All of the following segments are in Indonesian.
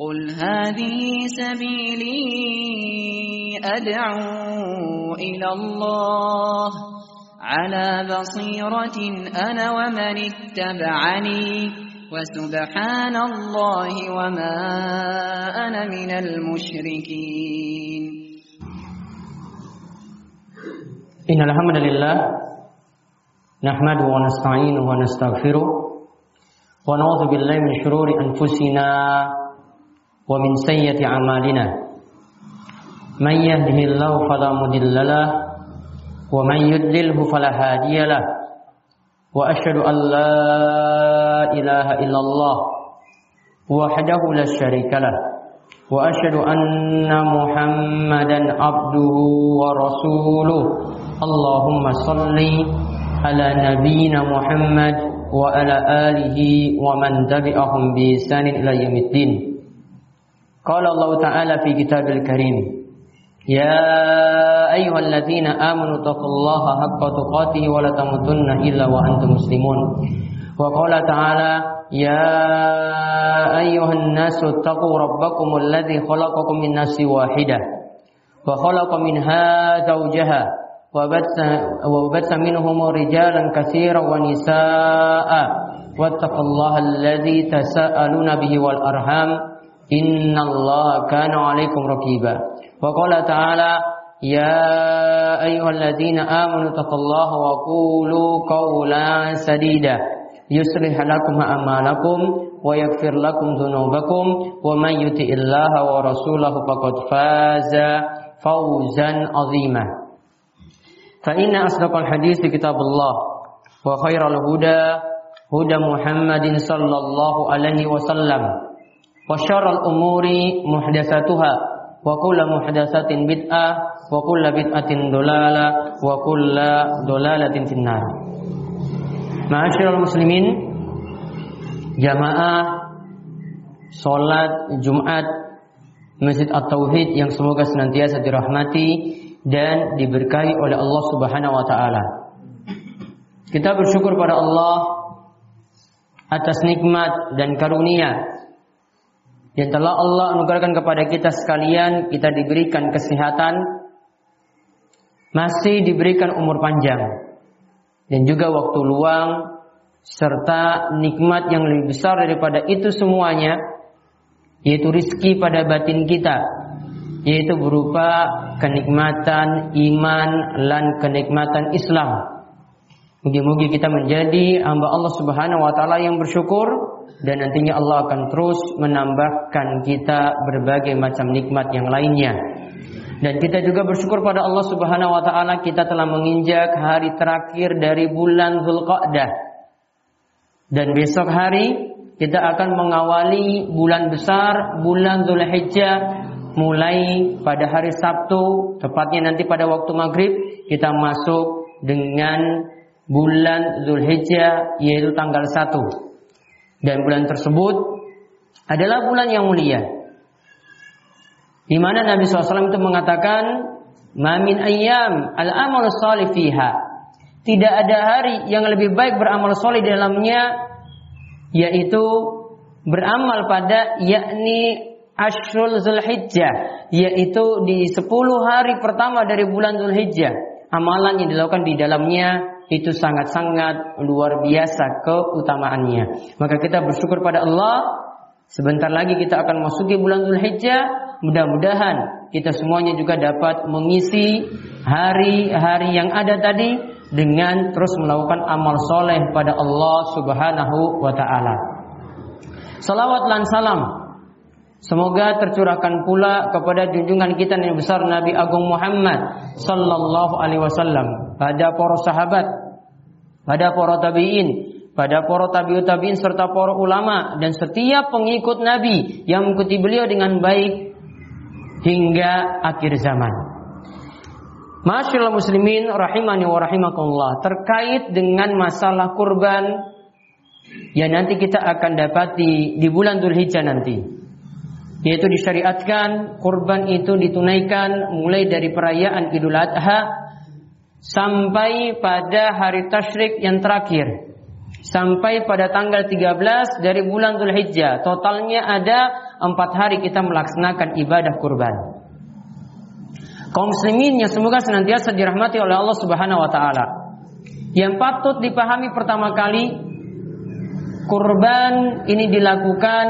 قل هذه سبيلي أدعو إلى الله على بصيرة أنا ومن اتبعني وسبحان الله وما أنا من المشركين. إن الحمد لله نحمده ونستعينه ونستغفره ونعوذ بالله من شرور أنفسنا ومن سيئة أعمالنا. من يهده الله فلا مضل له ومن يضلله فلا هادي له. وأشهد أن لا إله إلا الله وحده لا شريك له. وأشهد أن محمدا عبده ورسوله. اللهم صل على نبينا محمد وعلى آله ومن تبعهم بإحسان إلى يوم الدين. قال الله تعالى في كتاب الكريم يا أيها الذين آمنوا اتقوا الله حق تقاته ولا تموتن إلا وأنتم مسلمون. وقال تعالى يا أيها الناس اتقوا ربكم الذي خلقكم من نفس واحدة وخلق منها زوجها وبث, وبث منهم رجالا كثيرا ونساء واتقوا الله الذي تساءلون به والأرحام. إن الله كان عليكم رقيبا وقال تعالى يا أيها الذين آمنوا اتقوا الله وقولوا قولا سديدا يصلح لكم أعمالكم ويغفر لكم ذنوبكم ومن يطع الله ورسوله فقد فاز فوزا عظيما فإن أصدق الحديث كتاب الله وخير الهدى هدى محمد صلى الله عليه وسلم wa syarrul umuri muhdasatuha, wa kullu muhdatsatin bid'ah wa kullu bid'atin dolala, wa kullu dalalatin finnar Ma'asyiral muslimin jamaah salat Jumat Masjid At-Tauhid yang semoga senantiasa dirahmati dan diberkahi oleh Allah Subhanahu wa taala. Kita bersyukur pada Allah atas nikmat dan karunia yang telah Allah anugerahkan kepada kita sekalian, kita diberikan kesehatan, masih diberikan umur panjang. Dan juga waktu luang serta nikmat yang lebih besar daripada itu semuanya yaitu rizki pada batin kita. Yaitu berupa kenikmatan iman dan kenikmatan Islam. Mugi-mugi kita menjadi hamba Allah Subhanahu wa taala yang bersyukur dan nantinya Allah akan terus menambahkan kita berbagai macam nikmat yang lainnya. Dan kita juga bersyukur pada Allah Subhanahu wa taala kita telah menginjak hari terakhir dari bulan Zulqa'dah. Dan besok hari kita akan mengawali bulan besar bulan Zulhijjah mulai pada hari Sabtu tepatnya nanti pada waktu maghrib kita masuk dengan bulan Zulhijjah yaitu tanggal 1. Dan bulan tersebut adalah bulan yang mulia di mana Nabi SAW itu mengatakan, Mamin ayam al-amal salih fiha. Tidak ada hari yang lebih baik beramal soleh dalamnya, yaitu beramal pada yakni Ashrul Zulhijjah, yaitu di 10 hari pertama dari bulan Zulhijjah. Amalan yang dilakukan di dalamnya itu sangat-sangat luar biasa keutamaannya. Maka kita bersyukur pada Allah. Sebentar lagi kita akan masuki bulan Zulhijjah Mudah-mudahan kita semuanya juga dapat mengisi hari-hari yang ada tadi dengan terus melakukan amal soleh pada Allah Subhanahu wa Ta'ala. Salawat dan salam Semoga tercurahkan pula kepada junjungan kita yang besar Nabi Agung Muhammad sallallahu alaihi wasallam pada para sahabat, pada para tabi'in, pada para tabi'ut tabi'in serta para ulama dan setiap pengikut Nabi yang mengikuti beliau dengan baik hingga akhir zaman. Masyaallah muslimin rahimani wa rahimakumullah terkait dengan masalah kurban yang nanti kita akan dapati di bulan Dzulhijjah nanti. Yaitu disyariatkan kurban itu ditunaikan mulai dari perayaan Idul Adha sampai pada hari tasyrik yang terakhir sampai pada tanggal 13 dari bulan Dzulhijjah. Totalnya ada empat hari kita melaksanakan ibadah kurban. Kaum muslimin yang semoga senantiasa dirahmati oleh Allah Subhanahu wa taala. Yang patut dipahami pertama kali kurban ini dilakukan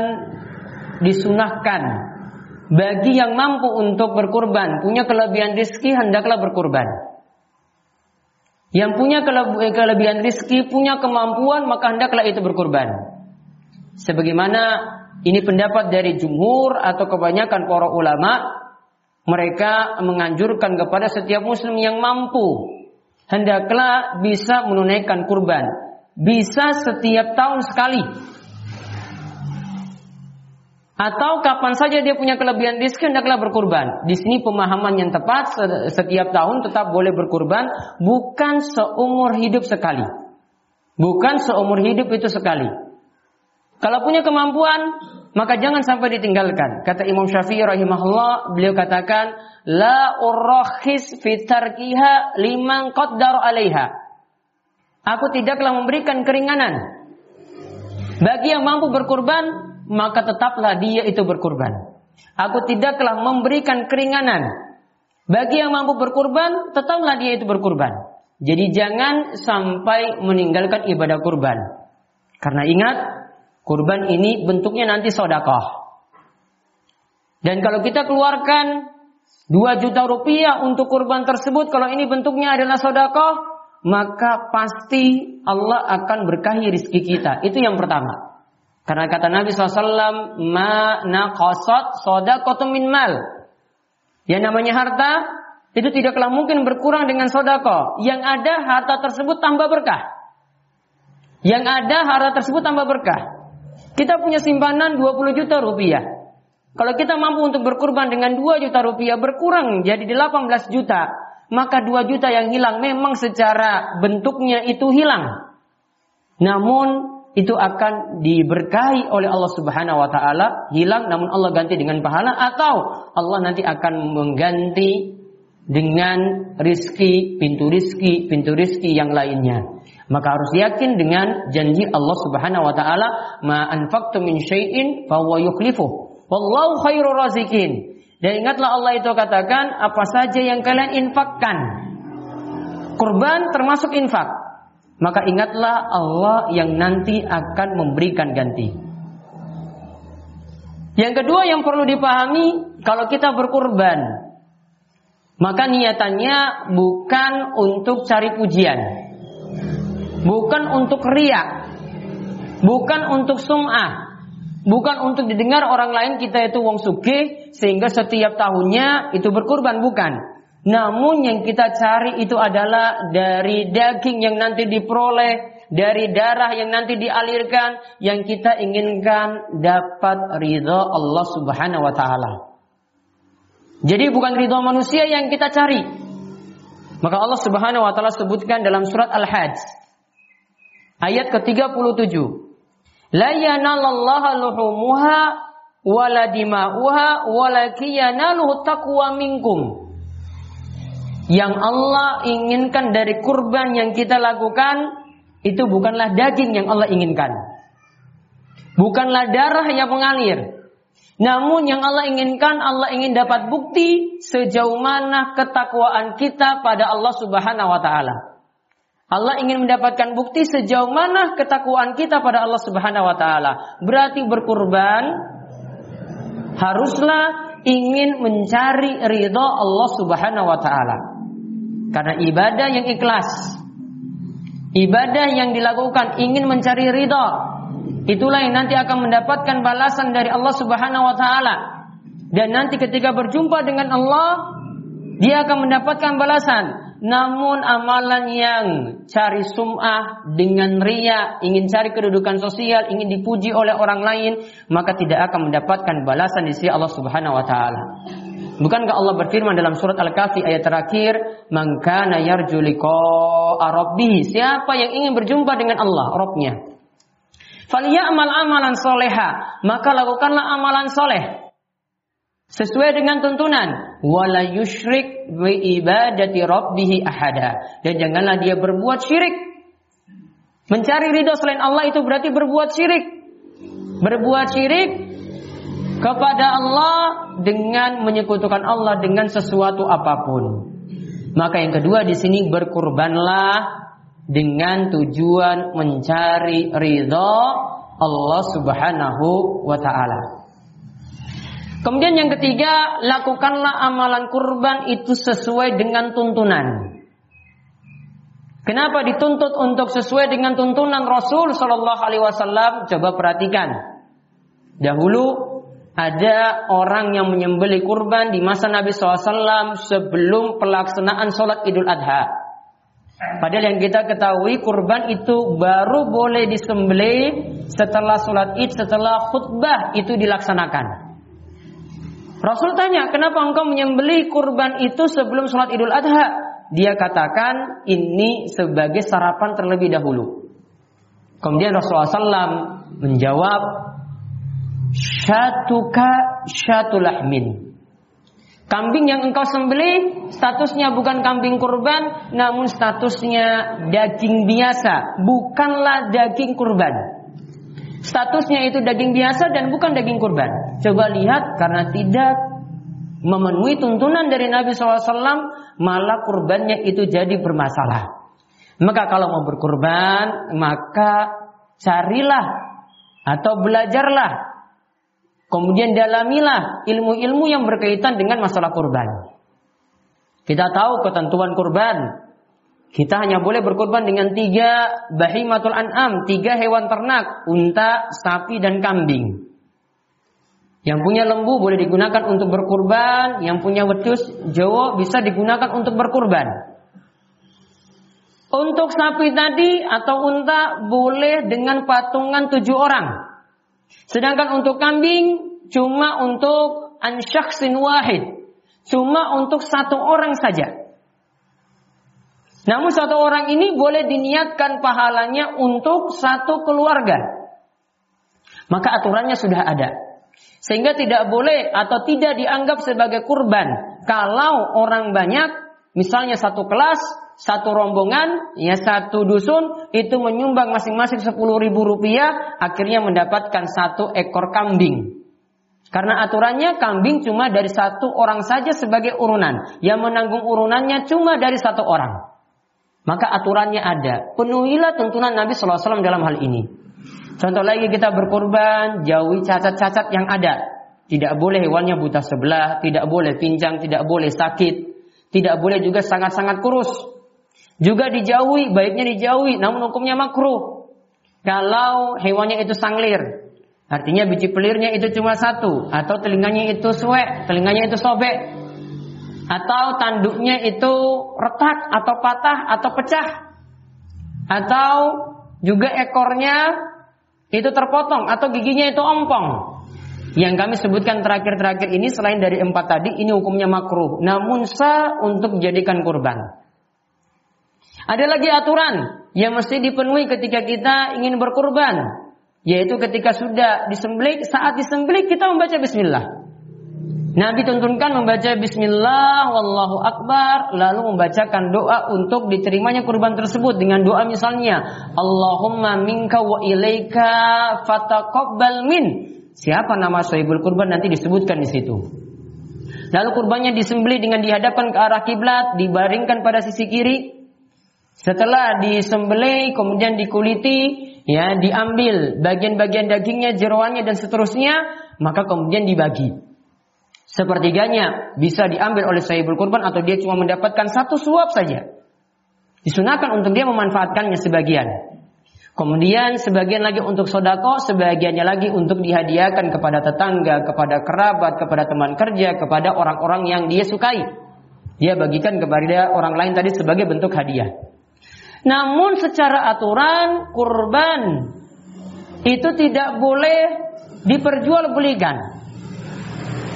disunahkan bagi yang mampu untuk berkurban, punya kelebihan rizki hendaklah berkurban. Yang punya kelebihan rizki, punya kemampuan, maka hendaklah itu berkurban. Sebagaimana ini pendapat dari jumhur atau kebanyakan para ulama, mereka menganjurkan kepada setiap muslim yang mampu, hendaklah bisa menunaikan kurban. Bisa setiap tahun sekali. Atau kapan saja dia punya kelebihan rizki hendaklah berkurban. Di sini pemahaman yang tepat setiap tahun tetap boleh berkurban, bukan seumur hidup sekali. Bukan seumur hidup itu sekali. Kalau punya kemampuan, maka jangan sampai ditinggalkan. Kata Imam Syafi'i rahimahullah, beliau katakan, la urrakhis fitarkiha liman qaddar alaiha. Aku tidaklah memberikan keringanan bagi yang mampu berkurban maka tetaplah dia itu berkurban. Aku tidaklah memberikan keringanan bagi yang mampu berkurban, tetaplah dia itu berkurban. Jadi jangan sampai meninggalkan ibadah kurban. Karena ingat, kurban ini bentuknya nanti sodakoh. Dan kalau kita keluarkan 2 juta rupiah untuk kurban tersebut, kalau ini bentuknya adalah sodakoh, maka pasti Allah akan berkahi rizki kita. Itu yang pertama. Karena kata Nabi SAW, ma naqasat sodakotun min mal. Yang namanya harta, itu tidaklah mungkin berkurang dengan sodako. Yang ada harta tersebut tambah berkah. Yang ada harta tersebut tambah berkah. Kita punya simpanan 20 juta rupiah. Kalau kita mampu untuk berkurban dengan 2 juta rupiah berkurang jadi 18 juta. Maka 2 juta yang hilang memang secara bentuknya itu hilang. Namun itu akan diberkahi oleh Allah Subhanahu wa taala, hilang namun Allah ganti dengan pahala atau Allah nanti akan mengganti dengan rizki, pintu rizki, pintu rizki yang lainnya. Maka harus yakin dengan janji Allah Subhanahu wa taala, "Ma anfaqtum min syai'in huwa yukhlifuh." Wallahu khairur razikin. Dan ingatlah Allah itu katakan apa saja yang kalian infakkan. Kurban termasuk infak maka ingatlah Allah yang nanti akan memberikan ganti. Yang kedua yang perlu dipahami, kalau kita berkurban, maka niatannya bukan untuk cari pujian, bukan untuk riak, bukan untuk sum'ah, bukan untuk didengar orang lain kita itu wong suge sehingga setiap tahunnya itu berkurban, bukan. Namun yang kita cari itu adalah dari daging yang nanti diperoleh, dari darah yang nanti dialirkan, yang kita inginkan dapat ridho Allah Subhanahu wa taala. Jadi bukan ridho manusia yang kita cari. Maka Allah Subhanahu wa taala sebutkan dalam surat Al-Hajj ayat ke-37. La yanalallaha luhumuha wala dima'uha walakin yanaluhu taqwa minkum yang Allah inginkan dari kurban yang kita lakukan itu bukanlah daging yang Allah inginkan. Bukanlah darah yang mengalir. Namun yang Allah inginkan Allah ingin dapat bukti sejauh mana ketakwaan kita pada Allah Subhanahu wa taala. Allah ingin mendapatkan bukti sejauh mana ketakwaan kita pada Allah Subhanahu wa taala. Berarti berkurban haruslah ingin mencari ridho Allah Subhanahu wa taala. Karena ibadah yang ikhlas, ibadah yang dilakukan ingin mencari ridha, itulah yang nanti akan mendapatkan balasan dari Allah Subhanahu wa taala. Dan nanti ketika berjumpa dengan Allah, dia akan mendapatkan balasan. Namun amalan yang cari sum'ah dengan ria, ingin cari kedudukan sosial, ingin dipuji oleh orang lain, maka tidak akan mendapatkan balasan di sisi Allah Subhanahu wa taala. Bukankah Allah berfirman dalam surat Al-Kahfi ayat terakhir, "Man kana yarju liqa'a Siapa yang ingin berjumpa dengan Allah, Rabbnya. Falyamal amalan soleha, maka lakukanlah amalan soleh. Sesuai dengan tuntunan, wala yusyrik bi ibadati rabbih ahada. Dan janganlah dia berbuat syirik. Mencari ridho selain Allah itu berarti berbuat syirik. Berbuat syirik kepada Allah dengan menyekutukan Allah dengan sesuatu apa pun. Maka yang kedua di sini berkurbanlah dengan tujuan mencari ridho Allah Subhanahu wa taala. Kemudian yang ketiga, lakukanlah amalan kurban itu sesuai dengan tuntunan. Kenapa dituntut untuk sesuai dengan tuntunan Rasul Shallallahu Alaihi Wasallam? Coba perhatikan. Dahulu ada orang yang menyembeli kurban di masa Nabi SAW sebelum pelaksanaan sholat Idul Adha. Padahal yang kita ketahui kurban itu baru boleh disembelih setelah sholat id, setelah khutbah itu dilaksanakan. Rasul tanya, kenapa engkau menyembelih kurban itu sebelum sholat idul adha? Dia katakan, ini sebagai sarapan terlebih dahulu. Kemudian Rasulullah SAW menjawab, syatuka syatulahmin. Kambing yang engkau sembelih statusnya bukan kambing kurban, namun statusnya daging biasa, bukanlah daging kurban. Statusnya itu daging biasa dan bukan daging kurban. Coba lihat karena tidak memenuhi tuntunan dari Nabi SAW, malah kurbannya itu jadi bermasalah. Maka kalau mau berkurban, maka carilah atau belajarlah Kemudian dalamilah ilmu-ilmu yang berkaitan dengan masalah kurban. Kita tahu ketentuan kurban. Kita hanya boleh berkurban dengan tiga bahimatul an'am, tiga hewan ternak, unta, sapi, dan kambing. Yang punya lembu boleh digunakan untuk berkurban, yang punya wedus Jawa bisa digunakan untuk berkurban. Untuk sapi tadi atau unta boleh dengan patungan tujuh orang. Sedangkan untuk kambing cuma untuk ansyaksin wahid. Cuma untuk satu orang saja. Namun satu orang ini boleh diniatkan pahalanya untuk satu keluarga. Maka aturannya sudah ada. Sehingga tidak boleh atau tidak dianggap sebagai kurban. Kalau orang banyak, misalnya satu kelas, satu rombongan, ya satu dusun itu menyumbang masing-masing sepuluh ribu rupiah, akhirnya mendapatkan satu ekor kambing. Karena aturannya kambing cuma dari satu orang saja sebagai urunan, yang menanggung urunannya cuma dari satu orang. Maka aturannya ada. Penuhilah tuntunan Nabi SAW dalam hal ini. Contoh lagi kita berkorban, jauhi cacat-cacat yang ada. Tidak boleh hewannya buta sebelah, tidak boleh pincang, tidak boleh sakit, tidak boleh juga sangat-sangat kurus. Juga dijauhi, baiknya dijauhi, namun hukumnya makruh. Kalau hewannya itu sanglir, artinya biji pelirnya itu cuma satu, atau telinganya itu suek, telinganya itu sobek, atau tanduknya itu retak, atau patah, atau pecah, atau juga ekornya itu terpotong, atau giginya itu ompong. Yang kami sebutkan terakhir-terakhir ini selain dari empat tadi, ini hukumnya makruh, namun sah untuk dijadikan kurban. Ada lagi aturan yang mesti dipenuhi ketika kita ingin berkurban, yaitu ketika sudah disembelih, saat disembelih kita membaca bismillah. Nabi tuntunkan membaca bismillah wallahu akbar lalu membacakan doa untuk diterimanya kurban tersebut dengan doa misalnya Allahumma minka wa ilaika fataqabbal min. Siapa nama sahibul kurban nanti disebutkan di situ. Lalu kurbannya disembelih dengan dihadapkan ke arah kiblat, dibaringkan pada sisi kiri, setelah disembelih kemudian dikuliti, ya diambil bagian-bagian dagingnya, jeroannya dan seterusnya, maka kemudian dibagi. Sepertiganya bisa diambil oleh sahibul kurban atau dia cuma mendapatkan satu suap saja. Disunahkan untuk dia memanfaatkannya sebagian. Kemudian sebagian lagi untuk sodako, sebagiannya lagi untuk dihadiahkan kepada tetangga, kepada kerabat, kepada teman kerja, kepada orang-orang yang dia sukai. Dia bagikan kepada orang lain tadi sebagai bentuk hadiah. Namun secara aturan kurban itu tidak boleh diperjualbelikan.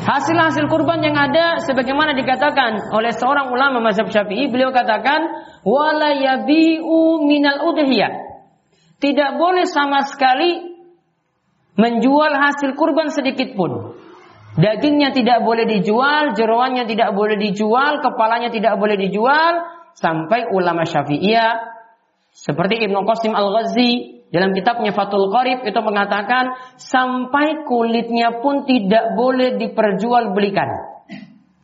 Hasil-hasil kurban yang ada sebagaimana dikatakan oleh seorang ulama mazhab Syafi'i, beliau katakan wala yabi'u minal udhiyah. Tidak boleh sama sekali menjual hasil kurban sedikit pun. Dagingnya tidak boleh dijual, jeroannya tidak boleh dijual, kepalanya tidak boleh dijual, sampai ulama Syafi'iyah seperti Ibnu Qasim Al-Ghazi dalam kitabnya Fathul Qarib itu mengatakan sampai kulitnya pun tidak boleh diperjualbelikan.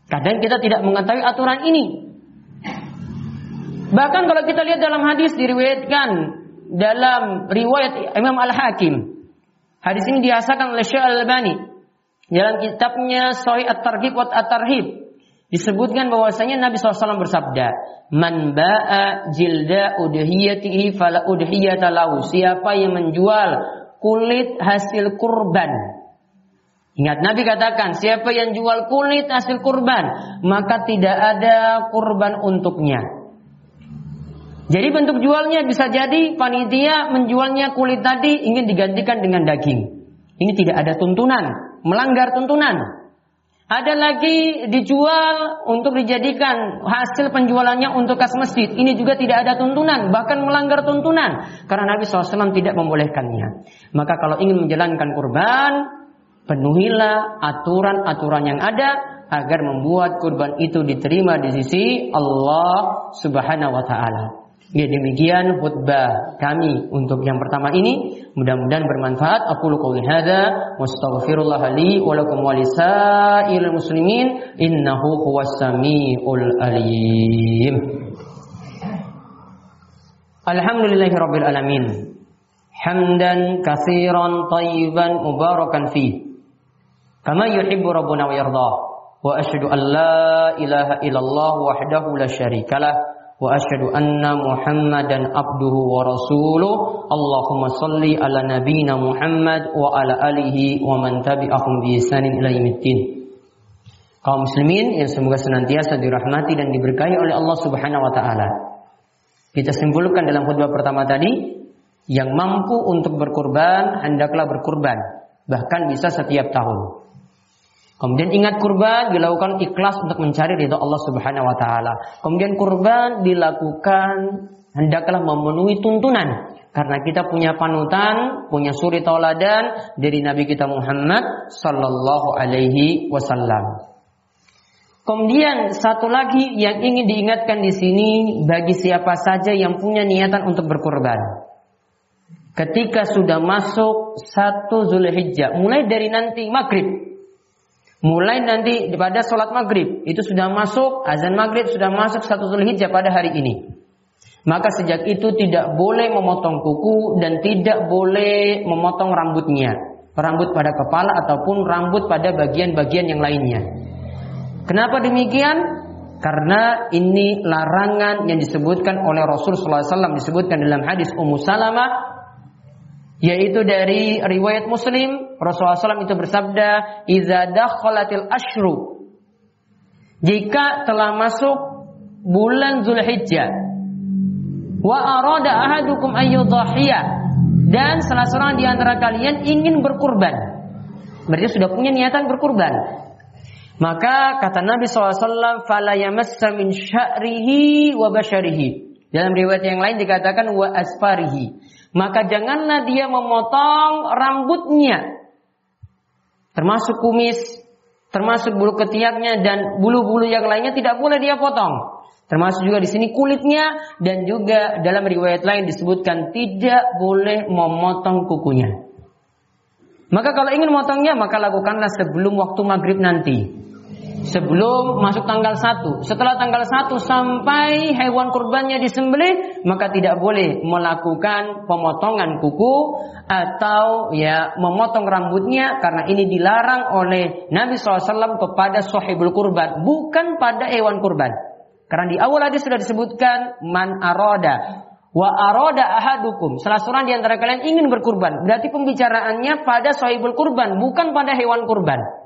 Kadang kita tidak mengetahui aturan ini. Bahkan kalau kita lihat dalam hadis diriwayatkan dalam riwayat Imam Al-Hakim. Hadis ini dihasakan oleh Syekh Al-Albani dalam kitabnya Sahih At-Targhib wa At-Tarhib disebutkan bahwasanya Nabi SAW bersabda, "Man ba'a jilda udhiyatihi fala udhiyata lahu." Siapa yang menjual kulit hasil kurban. Ingat Nabi katakan, siapa yang jual kulit hasil kurban, maka tidak ada kurban untuknya. Jadi bentuk jualnya bisa jadi panitia menjualnya kulit tadi ingin digantikan dengan daging. Ini tidak ada tuntunan, melanggar tuntunan. Ada lagi dijual untuk dijadikan hasil penjualannya untuk kas masjid. Ini juga tidak ada tuntunan, bahkan melanggar tuntunan. Karena Nabi SAW tidak membolehkannya. Maka kalau ingin menjalankan kurban, penuhilah aturan-aturan yang ada agar membuat kurban itu diterima di sisi Allah Subhanahu wa taala. Ya demikian khutbah kami untuk yang pertama ini mudah-mudahan bermanfaat. Aku qouli hadza wastaghfirullah li wa lakum wa lisairil muslimin innahu huwas samiul alim. Alhamdulillahi rabbil alamin. Hamdan katsiran tayyiban mubarakan fi. Kama yuhibbu rabbuna wa yarda. Wa asyhadu an la ilaha illallah wahdahu la syarikalah وأشهد أن محمدا عبده ورسوله اللهم صل على نبينا محمد وعلى آله ومن تبعهم بإحسان إلى يوم الدين kaum muslimin yang semoga senantiasa dirahmati dan diberkahi oleh Allah Subhanahu wa taala. Kita simpulkan dalam khutbah pertama tadi, yang mampu untuk berkurban hendaklah berkurban, bahkan bisa setiap tahun. Kemudian ingat kurban dilakukan ikhlas untuk mencari ridho Allah Subhanahu wa taala. Kemudian kurban dilakukan hendaklah memenuhi tuntunan karena kita punya panutan, punya suri tauladan dari Nabi kita Muhammad sallallahu alaihi wasallam. Kemudian satu lagi yang ingin diingatkan di sini bagi siapa saja yang punya niatan untuk berkurban. Ketika sudah masuk satu Zulhijjah, mulai dari nanti maghrib Mulai nanti pada sholat maghrib itu sudah masuk azan maghrib sudah masuk satu Zulhijjah pada hari ini. Maka sejak itu tidak boleh memotong kuku dan tidak boleh memotong rambutnya, rambut pada kepala ataupun rambut pada bagian-bagian yang lainnya. Kenapa demikian? Karena ini larangan yang disebutkan oleh Rasul SAW disebutkan dalam hadis Ummu Salamah yaitu dari riwayat Muslim Rasulullah SAW itu bersabda idza dakhalatil ashru jika telah masuk bulan Zulhijjah wa arada ahadukum dan salah seorang di antara kalian ingin berkurban berarti sudah punya niatan berkurban maka kata Nabi SAW fala yamassa min sya'rihi wa basharihi dalam riwayat yang lain dikatakan wa asfarihi maka janganlah dia memotong rambutnya. Termasuk kumis termasuk bulu ketiaknya dan bulu-bulu yang lainnya tidak boleh dia potong. Termasuk juga di sini kulitnya dan juga dalam riwayat lain disebutkan tidak boleh memotong kukunya. Maka kalau ingin memotongnya maka lakukanlah sebelum waktu maghrib nanti sebelum masuk tanggal 1. Setelah tanggal 1 sampai hewan kurbannya disembelih, maka tidak boleh melakukan pemotongan kuku atau ya memotong rambutnya karena ini dilarang oleh Nabi SAW kepada sahibul kurban, bukan pada hewan kurban. Karena di awal hadis sudah disebutkan man aroda wa aroda ahadukum. Salah seorang di antara kalian ingin berkurban. Berarti pembicaraannya pada sahibul kurban, bukan pada hewan kurban.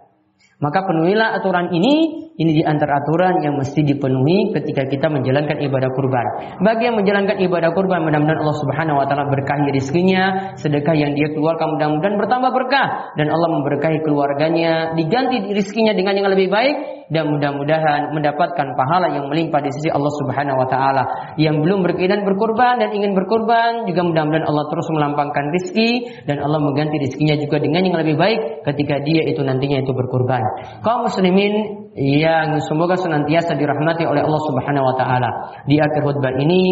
Maka penuhilah aturan ini, ini di antara aturan yang mesti dipenuhi ketika kita menjalankan ibadah kurban. Bagi yang menjalankan ibadah kurban, mudah-mudahan Allah Subhanahu wa taala berkahi rizkinya, sedekah yang dia keluarkan mudah-mudahan bertambah berkah. Dan Allah memberkahi keluarganya, diganti rizkinya dengan yang lebih baik dan mudah-mudahan mendapatkan pahala yang melimpah di sisi Allah Subhanahu wa taala. Yang belum berkeinginan berkurban dan ingin berkurban juga mudah-mudahan Allah terus melampangkan rizki dan Allah mengganti rizkinya juga dengan yang lebih baik ketika dia itu nantinya itu berkurban. Kaum muslimin yang semoga senantiasa dirahmati oleh Allah Subhanahu wa taala. Di akhir khutbah ini,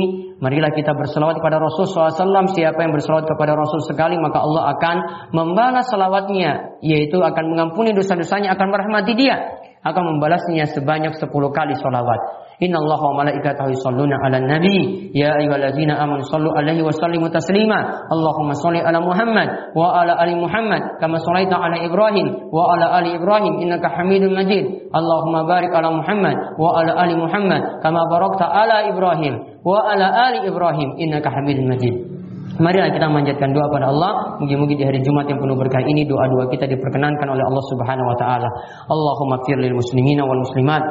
marilah kita berselawat kepada Rasul SAW. Siapa yang berselawat kepada Rasul sekali, maka Allah akan membalas selawatnya, yaitu akan mengampuni dosa-dosanya, akan merahmati dia, akan membalasnya sebanyak 10 kali selawat. Inna Allah wa malaikatahu yusalluna ala nabi Ya ayyuhalladzina amanu sallu alaihi wa sallimu taslima Allahumma salli ala Muhammad Wa ala ali Muhammad Kama sallaita ala Ibrahim Wa ala ali Ibrahim Innaka hamidun majid Allahumma barik ala Muhammad Wa ala ali Muhammad Kama barakta ala Ibrahim Wa ala ali Ibrahim Innaka hamidun majid Marilah kita manjatkan doa pada Allah. Mungkin-mungkin di hari Jumat yang penuh berkah ini doa-doa kita diperkenankan oleh Allah Subhanahu wa taala. Allahumma fir lil muslimina wal muslimat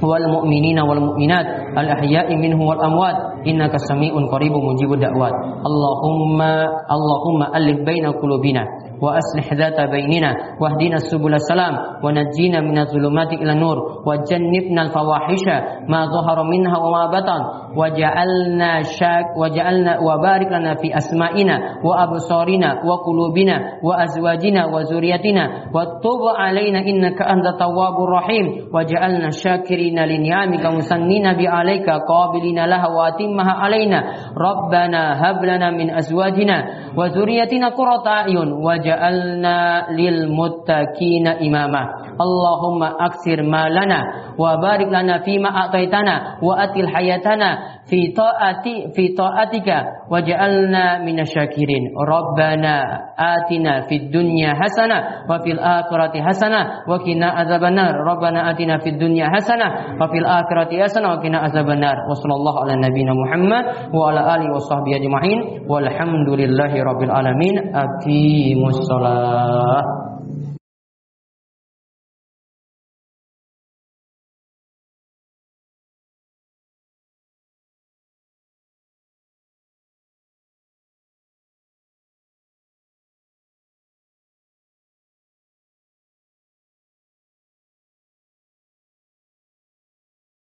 wal mu'minina wal mu'minat al ahya'i minhum wal amwat innaka sami'un qaribun mujibud da'wat. Allahumma Allahumma alif baina qulubina وأصلح ذات بيننا واهدنا سبل السلام ونجينا من الظلمات إلى النور وجنبنا الفواحش ما ظهر منها وما بطن وجعلنا شاك وجعلنا وبارك لنا في أسمائنا وأبصارنا وقلوبنا وأزواجنا وذريتنا وتب علينا إنك أنت التواب الرحيم وجعلنا شاكرين لنعمك مسنين بعليك قابلين لها وأتمها علينا. ربنا هب لنا من أزواجنا وذريتنا قرة أعين وجعلنا waj'alna lil muttaqina imama. Allahumma aksir malana wa barik lana fima a'taitana wa atil hayatana fi ta'ati fi ta'atika waj'alna minasyakirin. Rabbana atina fid dunya hasana, wa fil akhirati hasana, wa qina azabannar. Rabbana atina fid dunya hasana, wa fil akhirati hasana, wa qina azabannar. Wa sallallahu ala nabiyyina Muhammad wa ala alihi wa sahbihi ajma'in. Walhamdulillahi rabbil alamin. Aqimus الصلاة